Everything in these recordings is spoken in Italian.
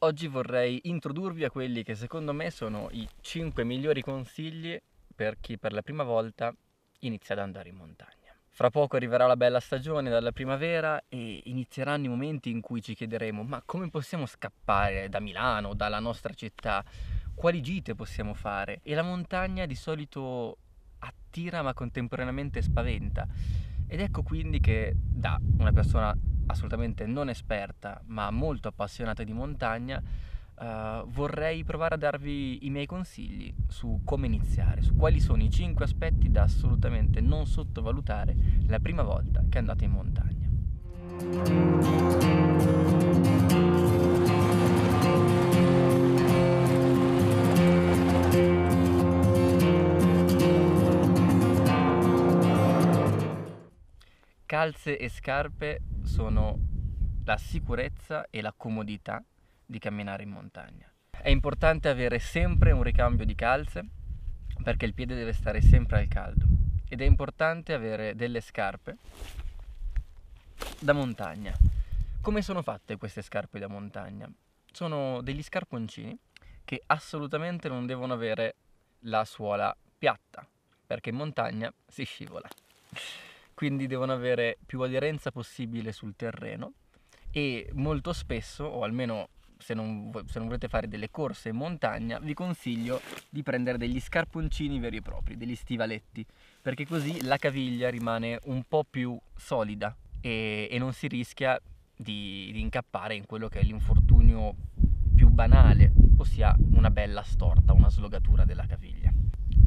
Oggi vorrei introdurvi a quelli che secondo me sono i 5 migliori consigli per chi per la prima volta inizia ad andare in montagna. Fra poco arriverà la bella stagione dalla primavera e inizieranno i momenti in cui ci chiederemo ma come possiamo scappare da Milano, dalla nostra città? Quali gite possiamo fare? E la montagna di solito attira ma contemporaneamente spaventa. Ed ecco quindi che da una persona assolutamente non esperta, ma molto appassionata di montagna, uh, vorrei provare a darvi i miei consigli su come iniziare, su quali sono i 5 aspetti da assolutamente non sottovalutare la prima volta che andate in montagna. Calze e scarpe sono la sicurezza e la comodità di camminare in montagna. È importante avere sempre un ricambio di calze perché il piede deve stare sempre al caldo ed è importante avere delle scarpe da montagna. Come sono fatte queste scarpe da montagna? Sono degli scarponcini che assolutamente non devono avere la suola piatta perché in montagna si scivola quindi devono avere più aderenza possibile sul terreno e molto spesso, o almeno se non, se non, volete fare delle corse in montagna, vi consiglio di prendere degli scarponcini veri e propri, degli stivaletti, perché così la caviglia rimane un po' più solida e, e non si rischia di, di incappare in quello che è l'infortunio più banale, ossia una bella storta, una slogatura della caviglia.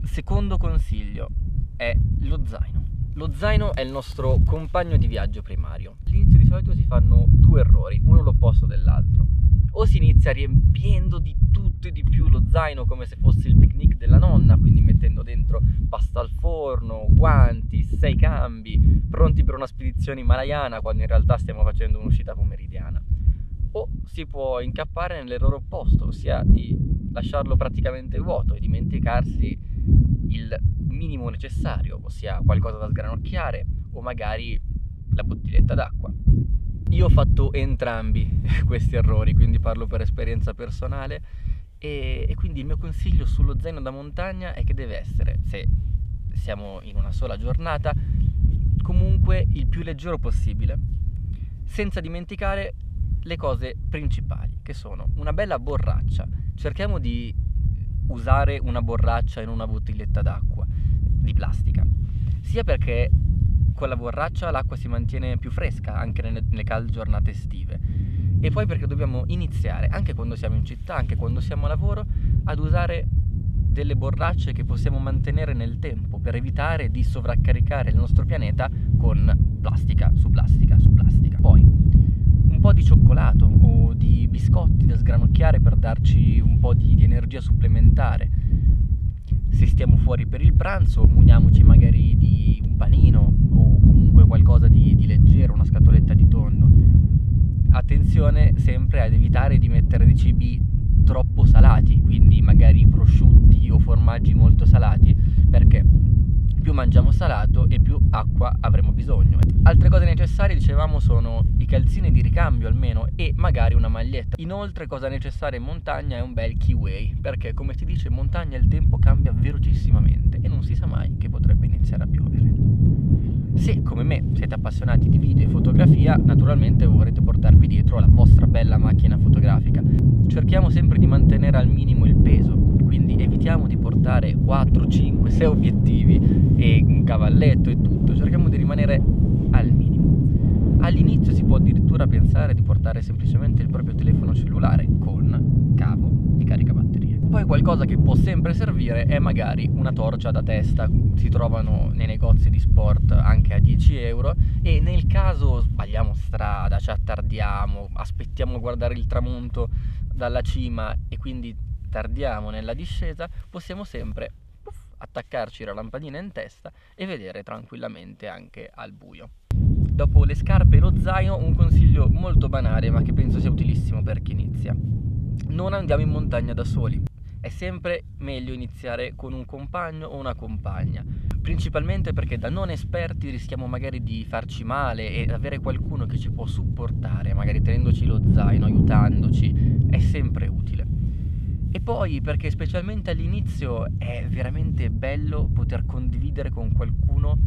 Secondo consiglio è lo zaino. Lo zaino è il nostro compagno di viaggio primario. All'inizio di solito si fanno due errori, uno l'opposto dell'altro. O si inizia riempiendo di tutto e di più lo zaino come se fosse il picnic della nonna, quindi mettendo dentro pasta al forno, guanti, sei cambi, pronti per una spedizione himalayana quando in realtà stiamo facendo un'uscita pomeridiana. O si può incappare nell'errore opposto, ossia di lasciarlo praticamente vuoto e dimenticarsi il minimo necessario, ossia qualcosa da sgranocchiare o magari la bottiglietta d'acqua. Io ho fatto entrambi questi errori, quindi parlo per esperienza personale e, e quindi il mio consiglio sullo zaino da montagna è che deve essere, se siamo in una sola giornata, comunque il più leggero possibile, senza dimenticare le cose principali, che sono una bella borraccia. Cerchiamo di usare una borraccia in una bottiglietta d'acqua di plastica, sia perché con la borraccia l'acqua si mantiene più fresca anche nelle, nelle calde giornate estive. E poi perché dobbiamo iniziare, anche quando siamo in città, anche quando siamo a lavoro, ad usare delle borracce che possiamo mantenere nel tempo per evitare di sovraccaricare il nostro pianeta con plastica su plastica su plastica. Poi un po' di cioccolato o di biscotti da sgranocchiare per darci un po' di, di energia supplementare se stiamo fuori per il pranzo muniamoci magari di un panino o comunque qualcosa di, di leggero, una scatoletta di tonno. Attenzione sempre ad evitare di mettere dei cibi troppo salati, quindi magari prosciutti o formaggi molto salati, perché più mangiamo salato e più acqua avremo bisogno. Altre cose necessarie, dicevamo, sono i calzini di ricambio almeno e magari una maglietta. Inoltre, cosa necessaria in montagna è un bel keyway, perché come si dice in montagna il tempo cambia velocissimamente e non si sa mai che potrebbe iniziare a piovere. Se come me siete appassionati di video e fotografia, naturalmente vorrete portarvi dietro la vostra bella macchina fotografica. Cerchiamo sempre di mantenere al minimo il peso, quindi evitiamo di portare 4, 5, 6 obiettivi e un cavalletto e tutto, cerchiamo di rimanere al minimo. All'inizio si può addirittura pensare di portare semplicemente il proprio telefono cellulare con cavo e caricabatterie. Poi qualcosa che può sempre servire è magari una torcia da testa, si trovano nei negozi di sport anche a 10 euro e nel caso sbagliamo strada, ci attardiamo, aspettiamo a guardare il tramonto dalla cima e quindi tardiamo nella discesa, possiamo sempre puff, attaccarci la lampadina in testa e vedere tranquillamente anche al buio. Dopo le scarpe e lo zaino, un consiglio molto banale ma che penso sia utilissimo per chi inizia. Non andiamo in montagna da soli. È sempre meglio iniziare con un compagno o una compagna, principalmente perché da non esperti rischiamo magari di farci male e avere qualcuno che ci può supportare, magari tenendoci lo zaino, aiutandoci, è sempre utile. E poi perché specialmente all'inizio è veramente bello poter condividere con qualcuno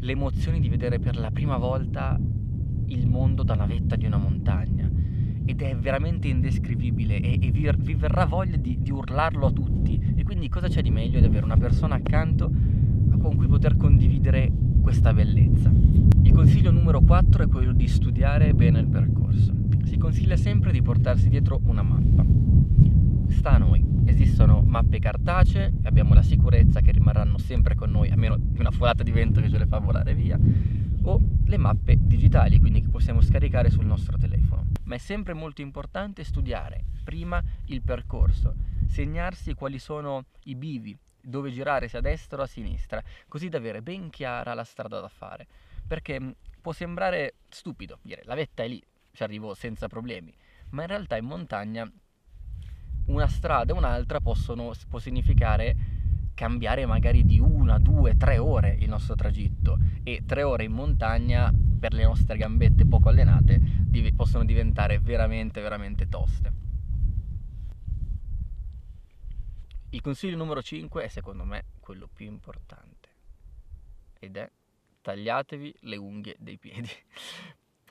le emozioni di vedere per la prima volta il mondo dalla vetta di una montagna. Ed è veramente indescrivibile e, e vi, vi, verrà voglia di, di urlarlo a tutti. E quindi cosa c'è di meglio di avere una persona accanto con cui poter condividere questa bellezza? Il consiglio numero 4 è quello di studiare bene il percorso. Si consiglia sempre di portarsi dietro una mappa sta a noi. Esistono mappe cartacee, abbiamo la sicurezza che rimarranno sempre con noi, a meno di una folata di vento che ce le fa volare via, o le mappe digitali, quindi che possiamo scaricare sul nostro telefono. Ma è sempre molto importante studiare prima il percorso, segnarsi quali sono i bivi, dove girare sia a destra o a sinistra, così da avere ben chiara la strada da fare. Perché può sembrare stupido dire la vetta è lì, ci arrivo senza problemi, ma in realtà in montagna una strada e un'altra possono, può significare cambiare magari di una, due, tre ore il nostro tragitto. E tre ore in montagna per le nostre gambette poco allenate div- possono diventare veramente, veramente toste. Il consiglio numero 5 è secondo me quello più importante. Ed è tagliatevi le unghie dei piedi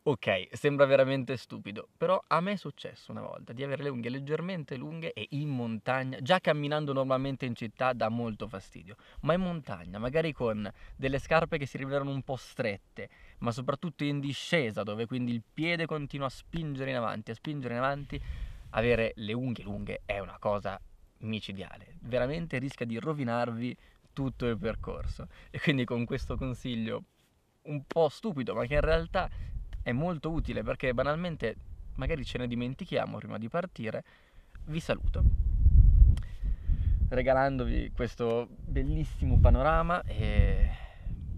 Ok, sembra veramente stupido, però a me è successo una volta di avere le unghie leggermente lunghe e in montagna, già camminando normalmente in città dà molto fastidio, ma in montagna, magari con delle scarpe che si rivelano un po' strette, ma soprattutto in discesa, dove quindi il piede continua a spingere in avanti, a spingere in avanti, avere le unghie lunghe è una cosa micidiale, veramente rischia di rovinarvi tutto il percorso. E quindi con questo consiglio un po' stupido, ma che in realtà è molto utile perché banalmente magari ce ne dimentichiamo prima di partire. Vi saluto regalandovi questo bellissimo panorama e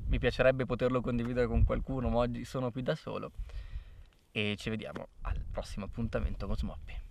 mi piacerebbe poterlo condividere con qualcuno, ma oggi sono qui da solo e ci vediamo al prossimo appuntamento con Smoppi.